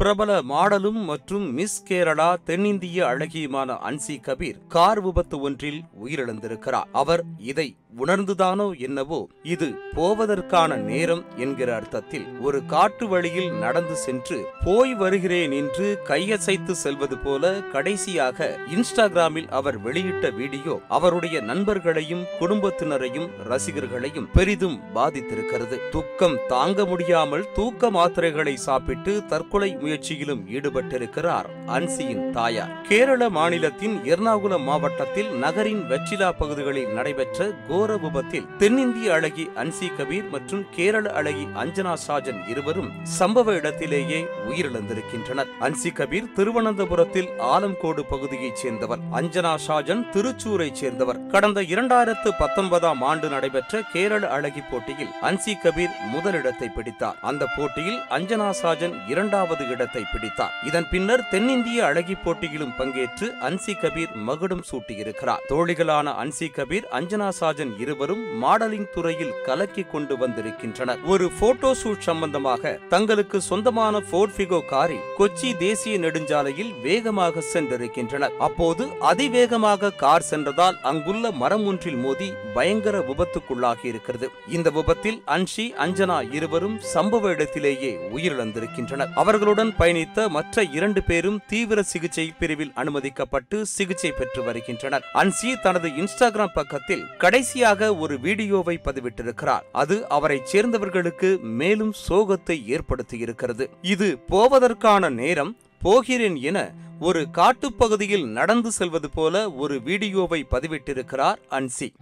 பிரபல மாடலும் மற்றும் மிஸ் கேரளா தென்னிந்திய அழகியுமான அன்சி கபீர் கார் விபத்து ஒன்றில் உயிரிழந்திருக்கிறார். அவர் இதை உணர்ந்துதானோ என்னவோ இது போவதற்கான நேரம் என்கிற அர்த்தத்தில் ஒரு காட்டு வழியில் நடந்து சென்று போய் வருகிறேன் என்று கையசைத்து செல்வது போல கடைசியாக இன்ஸ்டாகிராமில் அவர் வெளியிட்ட வீடியோ அவருடைய நண்பர்களையும் குடும்பத்தினரையும் ரசிகர்களையும் பெரிதும் பாதித்திருக்கிறது. துக்கம் தாங்க முடியாமல் தூக்க மாத்திரைகளை சாப்பிட்டு தற்கொலை முயற்சியிலும் ஈடுபட்டிருக்கிறார் அன்சியின் தாயார். கேரள மாநிலத்தின் எர்ணாகுளம் மாவட்டத்தில் நகரின் வெற்றிலா பகுதிகளில் நடைபெற்ற கோர விபத்தில் தென்னிந்திய அழகி அன்சி கபீர் மற்றும் கேரள அழகி அஞ்சனா சாஜன் இருவரும் சம்பவ இடத்திலேயே உயிரிழந்திருக்கின்றனர். அன்சி கபீர் திருவனந்தபுரத்தில் ஆலம்கோடு பகுதியைச் சேர்ந்தவர். அஞ்சனா ஷாஜன் திருச்சூரைச் சேர்ந்தவர். கடந்த இரண்டாயிரத்து பத்தொன்பதாம் ஆண்டு நடைபெற்ற கேரள அழகி போட்டியில் அன்சி கபீர் முதலிடத்தை பிடித்தார். அந்த போட்டியில் அஞ்சனா சாஜன் இரண்டாவது இடம் இடத்தை பிடித்தார். இதன் பின்னர் தென்னிந்திய அழகி போட்டியிலும் பங்கேற்று அன்சி கபீர் மகுடம் சூட்டியிருக்கிறார். தோழிகளான அன்சி கபீர் அஞ்சனா சாஜன் இருவரும் மாடலிங் துறையில் கலக்கி கொண்டு வந்திருக்கின்றனர். ஒரு போட்டோ ஷூட் சம்பந்தமாக தங்களுக்கு சொந்தமான போர்ட் பிகோ காரில் கொச்சி தேசிய நெடுஞ்சாலையில் வேகமாக சென்றிருக்கின்றனர். அப்போது அதிவேகமாக கார் சென்றதால் அங்குள்ள மரம் ஒன்றில் மோதி பயங்கர விபத்துக்குள்ளாகி இருக்கிறது இந்த விபத்தில் அன்ஷி அஞ்சனா இருவரும் சம்பவ இடத்திலேயே உயிரிழந்திருக்கின்றனர். அவர்களுடன் பயணித்த மற்ற இரண்டு பேரும் தீவிர சிகிச்சை பிரிவில் அனுமதிக்கப்பட்டு சிகிச்சை பெற்று வருகின்றனர். அன்சி தனது இன்ஸ்டாகிராம் பக்கத்தில் கடைசியாக ஒரு வீடியோவை பதிவிட்டிருக்கிறார். அது அவரைச் சேர்ந்தவர்களுக்கு மேலும் சோகத்தை ஏற்படுத்தியிருக்கிறது. இது போவதற்கான நேரம் போகிறேன் என ஒரு காட்டுப்பகுதியில் நடந்து செல்வது போல ஒரு வீடியோவை பதிவிட்டிருக்கிறார் அன்சி.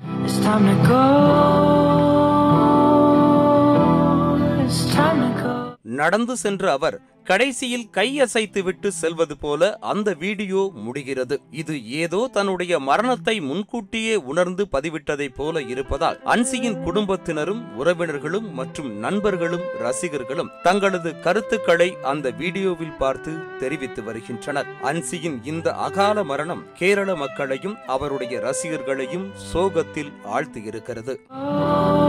நடந்து சென்ற அவர் கடைசியில் கையசைத்து விட்டு செல்வது போல அந்த வீடியோ முடிகிறது. இது ஏதோ தன்னுடைய மரணத்தை முன்கூட்டியே உணர்ந்து பதிவிட்டதைப் போல இருப்பதால் அன்சியின் குடும்பத்தினரும் உறவினர்களும் மற்றும் நண்பர்களும் ரசிகர்களும் தங்களது கருத்துக்களை அந்த வீடியோவில் பார்த்து தெரிவித்து வருகின்றனர். அன்சியின் இந்த அகால மரணம் கேரள மக்களையும் அவருடைய ரசிகர்களையும் சோகத்தில் ஆழ்த்தியிருக்கிறது oh,